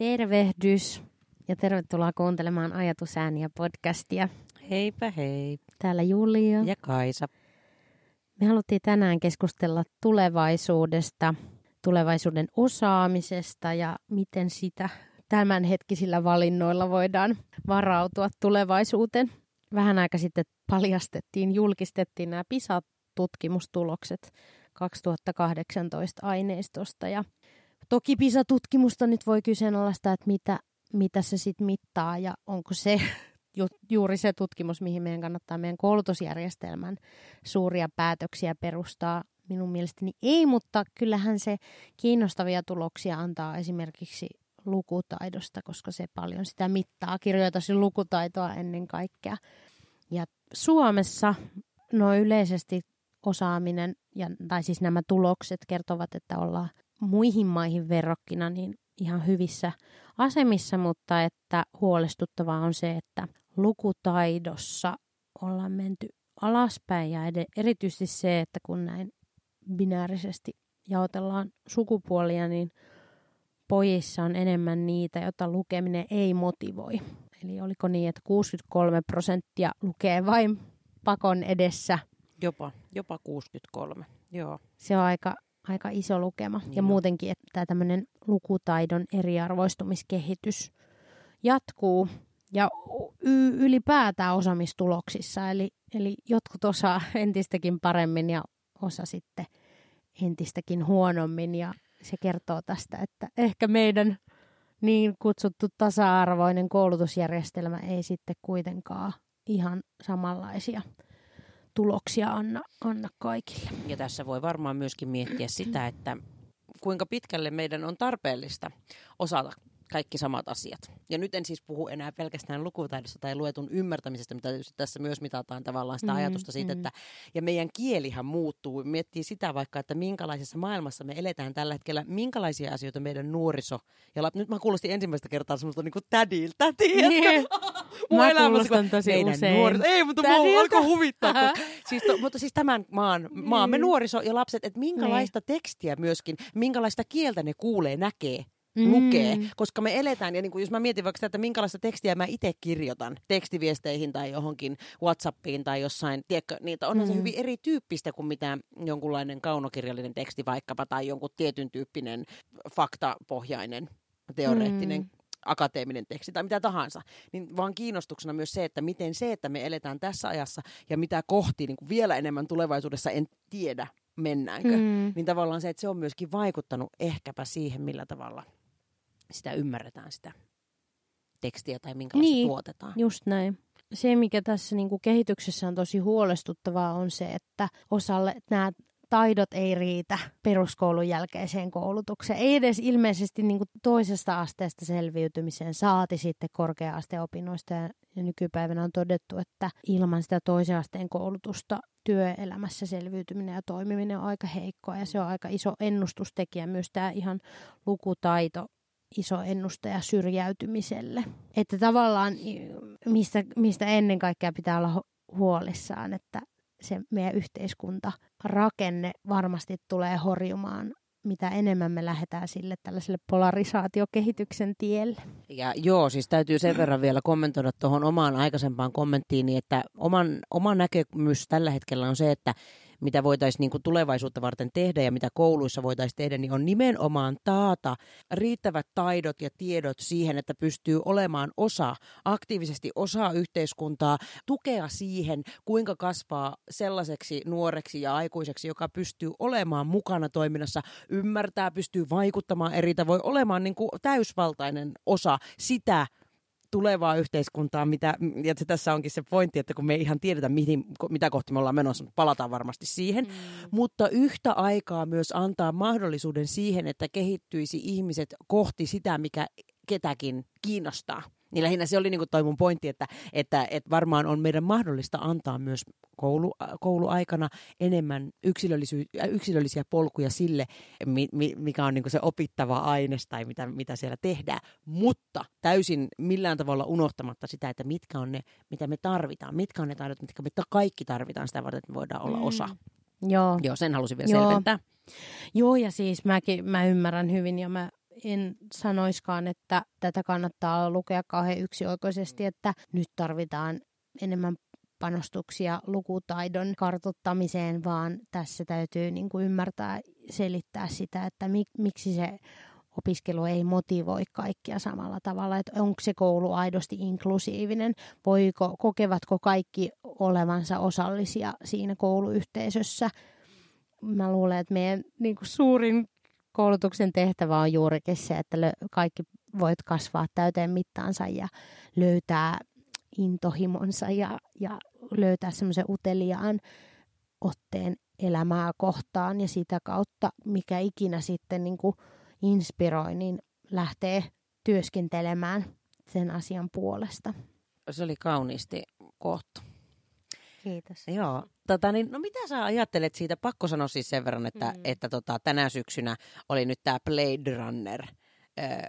Tervehdys ja tervetuloa kuuntelemaan Ajatusääniä podcastia. Heipä hei. Täällä Julia. Ja Kaisa. Me haluttiin tänään keskustella tulevaisuudesta, tulevaisuuden osaamisesta ja miten sitä tämänhetkisillä valinnoilla voidaan varautua tulevaisuuteen. Vähän aika sitten paljastettiin, julkistettiin nämä PISA-tutkimustulokset 2018 aineistosta ja Toki PISA-tutkimusta nyt voi kyseenalaistaa, että mitä, mitä se sitten mittaa ja onko se ju, juuri se tutkimus, mihin meidän kannattaa meidän koulutusjärjestelmän suuria päätöksiä perustaa. Minun mielestäni ei, mutta kyllähän se kiinnostavia tuloksia antaa esimerkiksi lukutaidosta, koska se paljon sitä mittaa. Kirjoitasi lukutaitoa ennen kaikkea. Ja Suomessa no yleisesti osaaminen, ja, tai siis nämä tulokset kertovat, että ollaan muihin maihin verrokkina niin ihan hyvissä asemissa, mutta että huolestuttavaa on se, että lukutaidossa ollaan menty alaspäin ja erityisesti se, että kun näin binäärisesti jaotellaan sukupuolia, niin pojissa on enemmän niitä, joita lukeminen ei motivoi. Eli oliko niin, että 63 prosenttia lukee vain pakon edessä. Jopa, jopa 63, joo. Se on aika aika iso lukema. Ja muutenkin, että tämmöinen lukutaidon eriarvoistumiskehitys jatkuu ja y- ylipäätään osaamistuloksissa. Eli, eli jotkut osaa entistäkin paremmin ja osa sitten entistäkin huonommin. Ja se kertoo tästä, että ehkä meidän niin kutsuttu tasa-arvoinen koulutusjärjestelmä ei sitten kuitenkaan ihan samanlaisia tuloksia anna, anna kaikille. Ja tässä voi varmaan myöskin miettiä sitä, että kuinka pitkälle meidän on tarpeellista osata kaikki samat asiat. Ja nyt en siis puhu enää pelkästään lukutaidosta tai luetun ymmärtämisestä, mitä tässä myös mitataan tavallaan sitä mm, ajatusta siitä, mm. että ja meidän kielihän muuttuu. Miettii sitä vaikka, että minkälaisessa maailmassa me eletään tällä hetkellä, minkälaisia asioita meidän nuoriso, ja lap, nyt mä kuulostin ensimmäistä kertaa semmoista niin kuin tädiltä, tiedätkö? Niin. mä kuulostan tosi meidän usein. Nuoriso. Ei, mutta mua alkoi huvittaa. Kun, siis, to, mutta siis tämän maan, maamme mm. nuoriso ja lapset, että minkälaista niin. tekstiä myöskin, minkälaista kieltä ne kuulee, näkee mm. lukee. Koska me eletään, ja niin kuin jos mä mietin vaikka sitä, että minkälaista tekstiä mä itse kirjoitan tekstiviesteihin tai johonkin Whatsappiin tai jossain, tiedätkö, niitä onhan mm. se hyvin erityyppistä kuin mitä jonkunlainen kaunokirjallinen teksti vaikkapa tai jonkun tietyn tyyppinen faktapohjainen teoreettinen mm akateeminen teksti tai mitä tahansa, niin vaan kiinnostuksena myös se, että miten se, että me eletään tässä ajassa ja mitä kohti niin kuin vielä enemmän tulevaisuudessa en tiedä mennäänkö, mm. niin tavallaan se, että se on myöskin vaikuttanut ehkäpä siihen, millä tavalla sitä ymmärretään sitä tekstiä tai minkälaista niin, tuotetaan. just näin. Se, mikä tässä niin kuin kehityksessä on tosi huolestuttavaa, on se, että osalle nämä taidot ei riitä peruskoulun jälkeiseen koulutukseen. Ei edes ilmeisesti niin kuin toisesta asteesta selviytymiseen saati sitten korkea-asteen opinnoista. Ja, nykypäivänä on todettu, että ilman sitä toisen asteen koulutusta työelämässä selviytyminen ja toimiminen on aika heikkoa. Ja se on aika iso ennustustekijä myös tämä ihan lukutaito iso ennustaja syrjäytymiselle. Että tavallaan mistä, mistä ennen kaikkea pitää olla huolissaan, että se meidän yhteiskunta rakenne varmasti tulee horjumaan mitä enemmän me lähdetään sille tällaiselle polarisaatiokehityksen tielle. Ja joo, siis täytyy sen verran vielä kommentoida tuohon omaan aikaisempaan kommenttiin, että oman, oma näkemys tällä hetkellä on se, että mitä voitaisiin niin kuin tulevaisuutta varten tehdä ja mitä kouluissa voitaisiin tehdä, niin on nimenomaan taata riittävät taidot ja tiedot siihen, että pystyy olemaan osa, aktiivisesti osa yhteiskuntaa, tukea siihen, kuinka kasvaa sellaiseksi nuoreksi ja aikuiseksi, joka pystyy olemaan mukana toiminnassa, ymmärtää, pystyy vaikuttamaan eri tavoin, olemaan niin kuin täysvaltainen osa sitä tulevaa yhteiskuntaa, mitä, ja se tässä onkin se pointti, että kun me ei ihan tiedetä, mihin, mitä kohti me ollaan menossa, palataan varmasti siihen, mm. mutta yhtä aikaa myös antaa mahdollisuuden siihen, että kehittyisi ihmiset kohti sitä, mikä ketäkin kiinnostaa. Niin lähinnä se oli niin kuin toi mun pointti, että, että, että varmaan on meidän mahdollista antaa myös koulu, kouluaikana enemmän yksilöllisiä polkuja sille, mikä on niin kuin se opittava aine tai mitä, mitä siellä tehdään. Mutta täysin millään tavalla unohtamatta sitä, että mitkä on ne, mitä me tarvitaan. Mitkä on ne taidot, mitkä me kaikki tarvitaan sitä varten, että me voidaan olla mm. osa. Joo. Joo, sen halusin vielä Joo. selventää. Joo, ja siis mäkin, mä ymmärrän hyvin ja mä en sanoiskaan, että tätä kannattaa lukea kauhean yksioikoisesti, että nyt tarvitaan enemmän panostuksia lukutaidon kartottamiseen, vaan tässä täytyy niin kuin ymmärtää, selittää sitä, että mik, miksi se opiskelu ei motivoi kaikkia samalla tavalla, että onko se koulu aidosti inklusiivinen, voiko, kokevatko kaikki olevansa osallisia siinä kouluyhteisössä. Mä luulen, että meidän niin kuin suurin koulutuksen tehtävä on juurikin se, että kaikki voit kasvaa täyteen mittaansa ja löytää intohimonsa ja, ja löytää semmoisen uteliaan otteen elämää kohtaan ja sitä kautta, mikä ikinä sitten niin kuin inspiroi, niin lähtee työskentelemään sen asian puolesta. Se oli kauniisti kohtu. Kiitos. Joo. Tota, niin, no mitä sä ajattelet siitä? Pakko sanoa siis sen verran, että, mm. että tota, tänä syksynä oli nyt tämä Blade Runner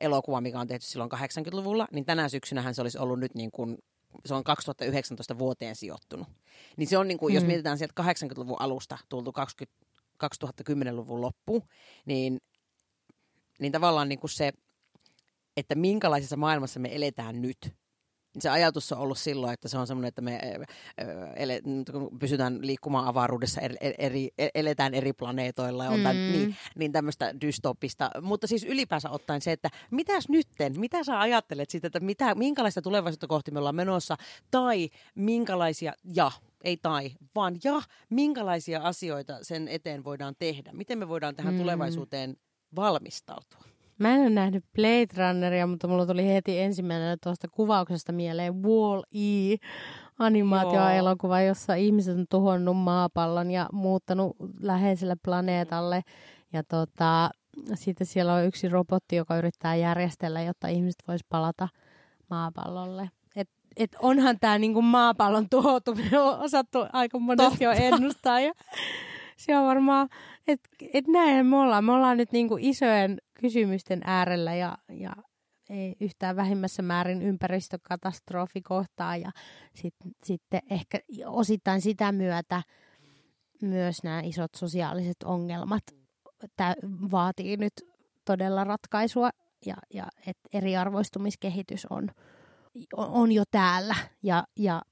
elokuva, mikä on tehty silloin 80-luvulla, niin tänä syksynähän se olisi ollut nyt niin kuin se on 2019 vuoteen sijoittunut. Niin se on, niin kuin, mm. jos mietitään sieltä 80-luvun alusta tultu 20, 2010-luvun loppu, niin, niin tavallaan niin kuin se, että minkälaisessa maailmassa me eletään nyt, se ajatus on ollut silloin, että se on semmoinen, että me ele, pysytään liikkumaan avaruudessa, eri, eri, eletään eri planeetoilla, on tämän, mm. niin, niin tämmöistä dystopista. Mutta siis ylipäänsä ottaen se, että mitäs nytten, mitä sä ajattelet siitä, että mitä, minkälaista tulevaisuutta kohti me ollaan menossa, tai minkälaisia, ja ei tai, vaan ja, minkälaisia asioita sen eteen voidaan tehdä, miten me voidaan tähän mm. tulevaisuuteen valmistautua. Mä en ole nähnyt Blade Runneria, mutta mulla tuli heti ensimmäisenä tuosta kuvauksesta mieleen Wall-E, animaatioelokuva, jossa ihmiset on tuhonnut maapallon ja muuttanut läheiselle planeetalle. Ja tota, sitten siellä on yksi robotti, joka yrittää järjestellä, jotta ihmiset vois palata maapallolle. Et, et onhan tämä niinku maapallon tuhoutuminen osattu aika monesti jo ennustaa. Ja se on varmaan, että et näin me ollaan. Me ollaan nyt niinku isojen kysymysten äärellä ja, ja ei yhtään vähimmässä määrin ympäristökatastrofi kohtaa ja sit, sitten ehkä osittain sitä myötä myös nämä isot sosiaaliset ongelmat tää vaatii nyt todella ratkaisua ja, ja et eriarvoistumiskehitys on, on jo täällä ja, ja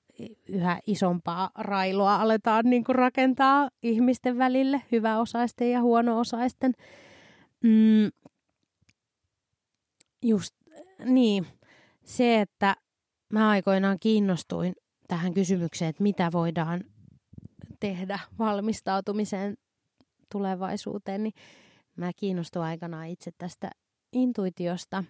yhä isompaa railoa aletaan niin kuin rakentaa ihmisten välille, hyväosaisten ja huono-osaisten. Mm, just niin, se, että mä aikoinaan kiinnostuin tähän kysymykseen, että mitä voidaan tehdä valmistautumiseen tulevaisuuteen, niin mä kiinnostuin aikanaan itse tästä intuitiosta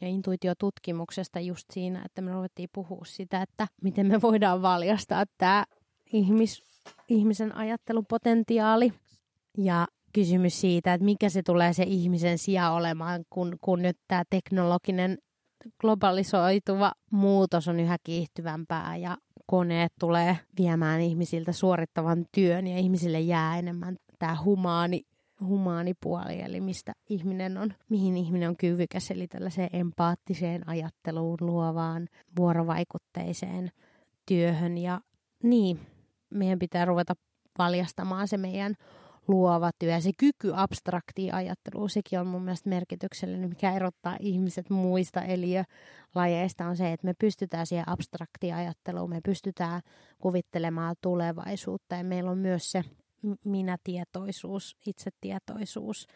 ja intuitiotutkimuksesta just siinä, että me ruvettiin puhua sitä, että miten me voidaan valjastaa tämä ihmis, ihmisen ajattelupotentiaali. Ja kysymys siitä, että mikä se tulee se ihmisen sija olemaan, kun, kun nyt tämä teknologinen globalisoituva muutos on yhä kiihtyvämpää ja koneet tulee viemään ihmisiltä suorittavan työn ja ihmisille jää enemmän tämä humaani, humaani puoli, eli mistä ihminen on, mihin ihminen on kyvykäs, eli tällaiseen empaattiseen ajatteluun, luovaan, vuorovaikutteiseen työhön ja niin, meidän pitää ruveta valjastamaan se meidän luova työ se kyky abstraktiin ajatteluun, sekin on mun mielestä merkityksellinen, mikä erottaa ihmiset muista eliölajeista on se, että me pystytään siihen abstraktiin ajatteluun, me pystytään kuvittelemaan tulevaisuutta ja meillä on myös se minätietoisuus, itsetietoisuus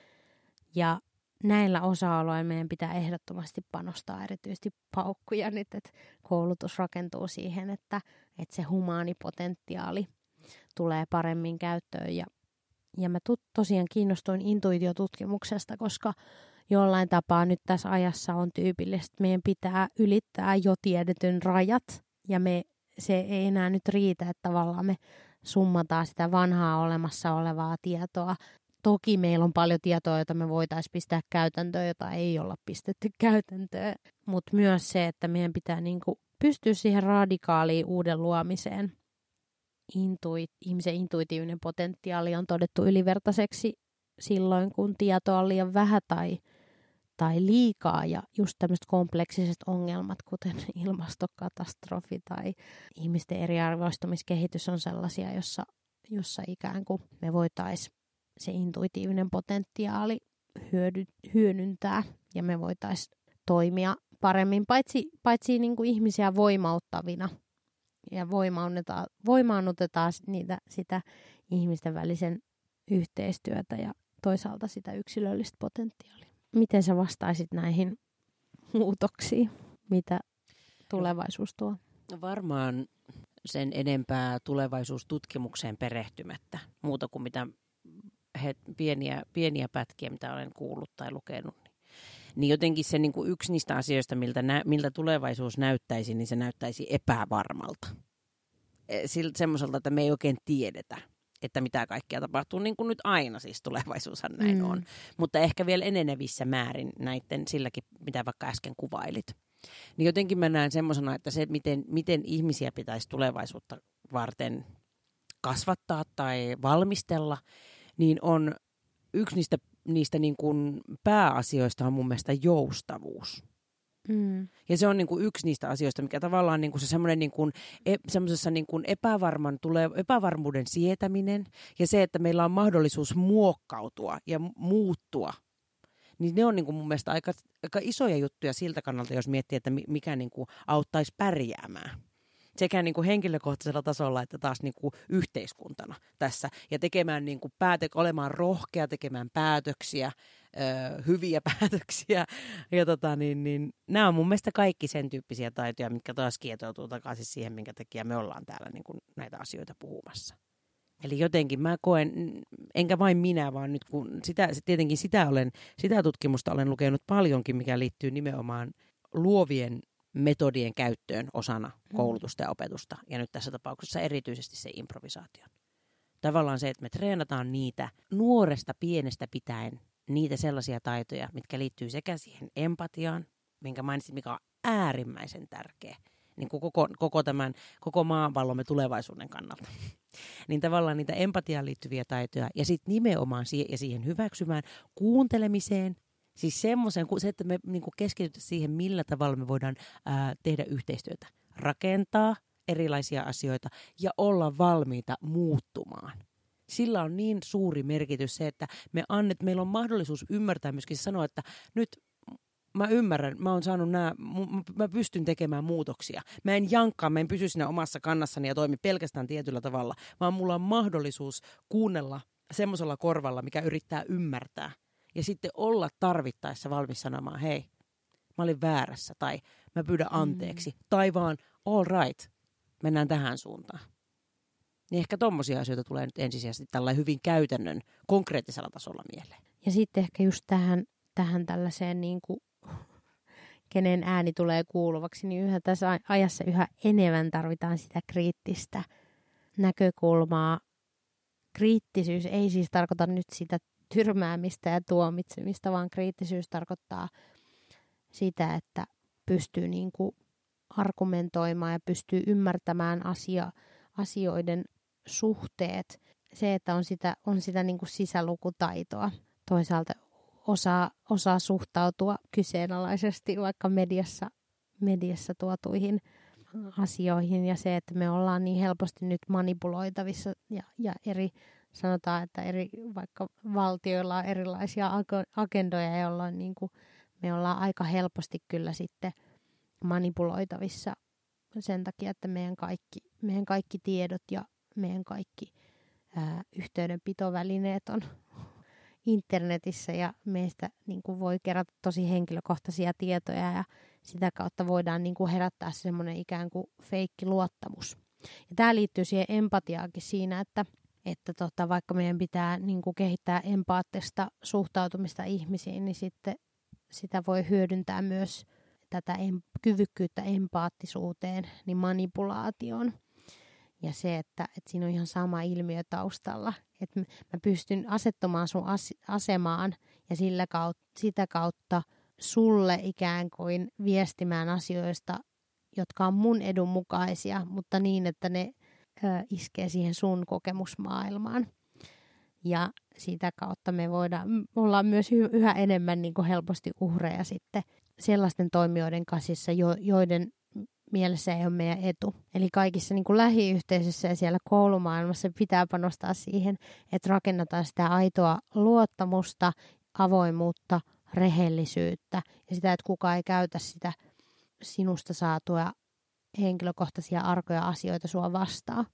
ja näillä osa-alueilla meidän pitää ehdottomasti panostaa erityisesti paukkuja nyt, että koulutus rakentuu siihen, että, että se humaanipotentiaali tulee paremmin käyttöön ja ja mä to, tosiaan kiinnostuin intuitiotutkimuksesta, koska jollain tapaa nyt tässä ajassa on tyypillistä, että meidän pitää ylittää jo tiedetyn rajat. Ja me, se ei enää nyt riitä, että tavallaan me summataan sitä vanhaa olemassa olevaa tietoa. Toki meillä on paljon tietoa, jota me voitaisiin pistää käytäntöön, jota ei olla pistetty käytäntöön, mutta myös se, että meidän pitää niinku pystyä siihen radikaaliin uuden luomiseen intuit, ihmisen intuitiivinen potentiaali on todettu ylivertaiseksi silloin, kun tietoa on liian vähän tai, tai liikaa. Ja just tämmöiset kompleksiset ongelmat, kuten ilmastokatastrofi tai ihmisten eriarvoistumiskehitys on sellaisia, jossa, jossa ikään kuin me voitaisiin se intuitiivinen potentiaali hyödy, hyödyntää ja me voitaisiin toimia paremmin, paitsi, paitsi niin kuin ihmisiä voimauttavina ja voimaannutetaan, niitä, sitä ihmisten välisen yhteistyötä ja toisaalta sitä yksilöllistä potentiaalia. Miten sä vastaisit näihin muutoksiin, mitä tulevaisuus tuo? No varmaan sen enempää tulevaisuustutkimukseen perehtymättä, muuta kuin mitä he, pieniä, pieniä pätkiä, mitä olen kuullut tai lukenut. Niin, jotenkin se niin kuin yksi niistä asioista, miltä, nä, miltä tulevaisuus näyttäisi, niin se näyttäisi epävarmalta. E, Siltä semmoiselta, että me ei oikein tiedetä, että mitä kaikkea tapahtuu, niin kuin nyt aina siis tulevaisuushan näin mm. on. Mutta ehkä vielä enenevissä määrin näiden silläkin, mitä vaikka äsken kuvailit. Niin jotenkin mä näen semmoisena, että se, miten, miten ihmisiä pitäisi tulevaisuutta varten kasvattaa tai valmistella, niin on yksi niistä, niistä niin kuin pääasioista on mun mielestä joustavuus. Mm. Ja se on niin kuin yksi niistä asioista, mikä tavallaan niin kuin se semmoinen niin kuin, e, semmoisessa niin kuin epävarman, tulee, epävarmuuden sietäminen ja se, että meillä on mahdollisuus muokkautua ja muuttua niin ne on niin kuin mun mielestä aika, aika isoja juttuja siltä kannalta, jos miettii, että mikä niin kuin auttaisi pärjäämään sekä niin kuin henkilökohtaisella tasolla että taas niin kuin yhteiskuntana tässä. Ja tekemään niin kuin päätö, olemaan rohkea tekemään päätöksiä, ö, hyviä päätöksiä. Ja tota, niin, niin, nämä on mun mielestä kaikki sen tyyppisiä taitoja, mitkä taas kietoutuu takaisin siihen, minkä takia me ollaan täällä niin kuin näitä asioita puhumassa. Eli jotenkin mä koen, enkä vain minä, vaan nyt kun sitä, tietenkin sitä, olen, sitä tutkimusta olen lukenut paljonkin, mikä liittyy nimenomaan luovien metodien käyttöön osana mm. koulutusta ja opetusta. Ja nyt tässä tapauksessa erityisesti se improvisaatio. Tavallaan se, että me treenataan niitä nuoresta pienestä pitäen, niitä sellaisia taitoja, mitkä liittyy sekä siihen empatiaan, minkä mainitsin, mikä on äärimmäisen tärkeä, niin kuin koko, koko tämän, koko maapallomme tulevaisuuden kannalta. niin tavallaan niitä empatiaan liittyviä taitoja ja sitten nimenomaan siihen, ja siihen hyväksymään kuuntelemiseen, Siis semmoisen, se, että me niin keskitytään siihen, millä tavalla me voidaan ää, tehdä yhteistyötä. Rakentaa erilaisia asioita ja olla valmiita muuttumaan. Sillä on niin suuri merkitys se, että me annet, meillä on mahdollisuus ymmärtää myöskin sanoa, että nyt mä ymmärrän, mä oon saanut nämä, mä pystyn tekemään muutoksia. Mä en jankkaa, mä en pysy siinä omassa kannassani ja toimi pelkästään tietyllä tavalla, vaan mulla on mahdollisuus kuunnella semmoisella korvalla, mikä yrittää ymmärtää. Ja sitten olla tarvittaessa valmis sanomaan, hei, mä olin väärässä tai mä pyydän mm. anteeksi. Mm. Tai vaan, all right, mennään tähän suuntaan. Niin ehkä tommosia asioita tulee nyt ensisijaisesti tällä hyvin käytännön, konkreettisella tasolla mieleen. Ja sitten ehkä just tähän, tähän tällaiseen niin kuin kenen ääni tulee kuuluvaksi, niin yhä tässä ajassa yhä enemmän tarvitaan sitä kriittistä näkökulmaa. Kriittisyys ei siis tarkoita nyt sitä tyrmäämistä ja tuomitsemista, vaan kriittisyys tarkoittaa sitä, että pystyy niin kuin argumentoimaan ja pystyy ymmärtämään asia, asioiden suhteet. Se, että on sitä, on sitä niin kuin sisälukutaitoa. Toisaalta osaa, osaa suhtautua kyseenalaisesti vaikka mediassa, mediassa tuotuihin asioihin ja se, että me ollaan niin helposti nyt manipuloitavissa ja, ja eri, sanotaan, että eri, vaikka valtioilla on erilaisia agendoja, joilla niin kuin, me ollaan aika helposti kyllä sitten manipuloitavissa sen takia, että meidän kaikki, meidän kaikki tiedot ja meidän kaikki ää, yhteydenpitovälineet on internetissä ja meistä niin kuin voi kerätä tosi henkilökohtaisia tietoja ja sitä kautta voidaan niin kuin herättää semmoinen ikään kuin feikki luottamus. Ja tämä liittyy siihen empatiaakin siinä, että, että tota, vaikka meidän pitää niin kuin kehittää empaattista suhtautumista ihmisiin, niin sitten sitä voi hyödyntää myös tätä em- kyvykkyyttä empaattisuuteen, niin manipulaation. Ja se, että, että siinä on ihan sama ilmiö taustalla. Että mä pystyn asettumaan sun as- asemaan ja sillä kautta, sitä kautta sulle ikään kuin viestimään asioista, jotka on mun edun mukaisia, mutta niin, että ne iskee siihen sun kokemusmaailmaan. Ja sitä kautta me voidaan, ollaan myös yhä enemmän niin kuin helposti uhreja sitten sellaisten toimijoiden kanssa, jo, joiden mielessä ei ole meidän etu. Eli kaikissa niin kuin lähiyhteisössä ja siellä koulumaailmassa pitää panostaa siihen, että rakennetaan sitä aitoa luottamusta, avoimuutta, rehellisyyttä ja sitä, että kukaan ei käytä sitä sinusta saatua henkilökohtaisia arkoja asioita sua vastaan.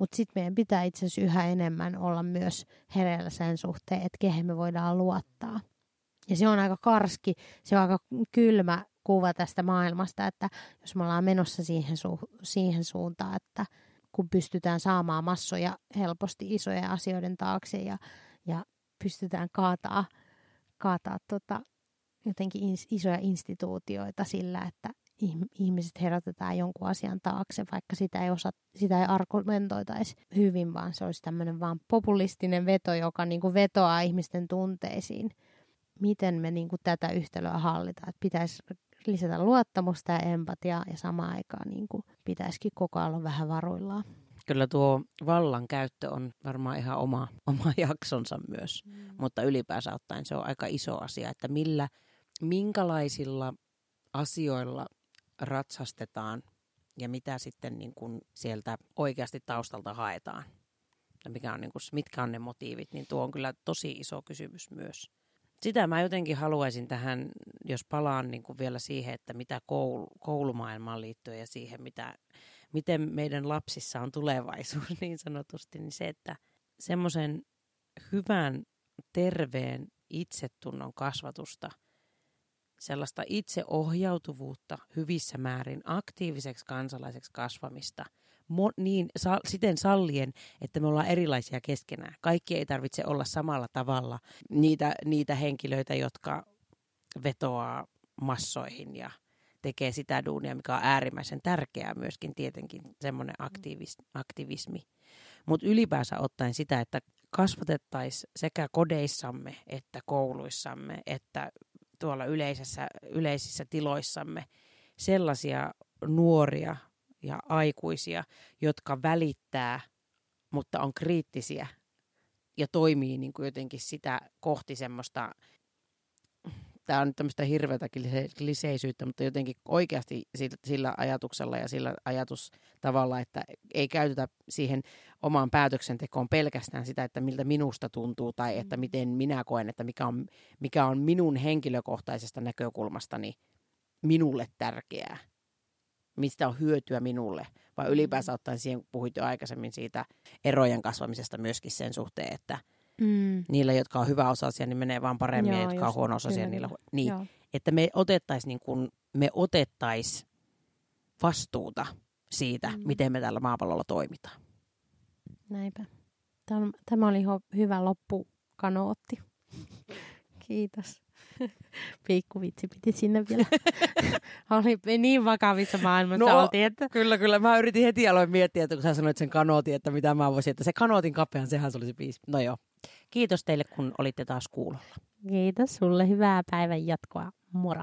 Mutta sitten meidän pitää itse asiassa yhä enemmän olla myös hereillä sen suhteen, että kehen me voidaan luottaa. Ja se on aika karski, se on aika kylmä kuva tästä maailmasta, että jos me ollaan menossa siihen, su- siihen suuntaan, että kun pystytään saamaan massoja helposti isojen asioiden taakse ja, ja pystytään kaataa, kaataa tota, jotenkin isoja instituutioita sillä, että ihmiset herätetään jonkun asian taakse, vaikka sitä ei, osa, sitä ei argumentoitaisi hyvin, vaan se olisi tämmöinen vaan populistinen veto, joka niin kuin vetoaa ihmisten tunteisiin. Miten me niin kuin tätä yhtälöä hallitaan? Että pitäisi lisätä luottamusta ja empatiaa ja samaan aikaan niin kuin pitäisikin koko ajan olla vähän varuillaan. Kyllä tuo vallan käyttö on varmaan ihan oma, oma jaksonsa myös, mm. mutta ylipäänsä ottaen se on aika iso asia, että millä, minkälaisilla asioilla ratsastetaan ja mitä sitten niin kuin sieltä oikeasti taustalta haetaan. Ja mikä on, niin kuin, mitkä on ne motiivit, niin tuo on kyllä tosi iso kysymys myös. Sitä mä jotenkin haluaisin tähän, jos palaan niin kuin vielä siihen, että mitä koulu, koulumaailmaan liittyy ja siihen, mitä, miten meidän lapsissa on tulevaisuus niin sanotusti, niin se, että semmoisen hyvän, terveen itsetunnon kasvatusta – sellaista itseohjautuvuutta hyvissä määrin, aktiiviseksi kansalaiseksi kasvamista, mo, niin sa, siten sallien, että me ollaan erilaisia keskenään. Kaikki ei tarvitse olla samalla tavalla niitä, niitä henkilöitä, jotka vetoaa massoihin ja tekee sitä duunia, mikä on äärimmäisen tärkeää myöskin tietenkin, semmoinen aktivis, aktivismi. Mutta ylipäänsä ottaen sitä, että kasvatettaisiin sekä kodeissamme että kouluissamme että tuolla yleisessä, yleisissä tiloissamme sellaisia nuoria ja aikuisia, jotka välittää, mutta on kriittisiä ja toimii niin kuin jotenkin sitä kohti semmoista, tämä on nyt tämmöistä hirveätä kliseisyyttä, mutta jotenkin oikeasti sillä ajatuksella ja sillä ajatustavalla, että ei käytetä siihen omaan päätöksentekoon pelkästään sitä, että miltä minusta tuntuu tai että mm. miten minä koen, että mikä on, mikä on minun henkilökohtaisesta näkökulmastani minulle tärkeää, mistä on hyötyä minulle, vai ylipäänsä mm. ottaen siihen puhuit jo aikaisemmin siitä erojen kasvamisesta myöskin sen suhteen, että mm. niillä, jotka on hyvä osaisia, niin menee vaan paremmin, Joo, ja jotka on huono osaisia, niillä, niin, että me otettaisiin niin kuin, me otettais vastuuta siitä, mm. miten me tällä maapallolla toimitaan. Näinpä. Tämä, tämä oli hyvä loppukanootti. Kiitos. Piikkuvitsi piti sinne vielä. oli niin vakavissa maailmassa no, oltiin, että... Kyllä, kyllä. Mä yritin heti aloin miettiä, että kun sä sanoit sen kanootin, että mitä mä voisin, että se kanootin kapean, sehän se oli se biisi. No joo. Kiitos teille, kun olitte taas kuulolla. Kiitos sulle. Hyvää päivän jatkoa. Moro.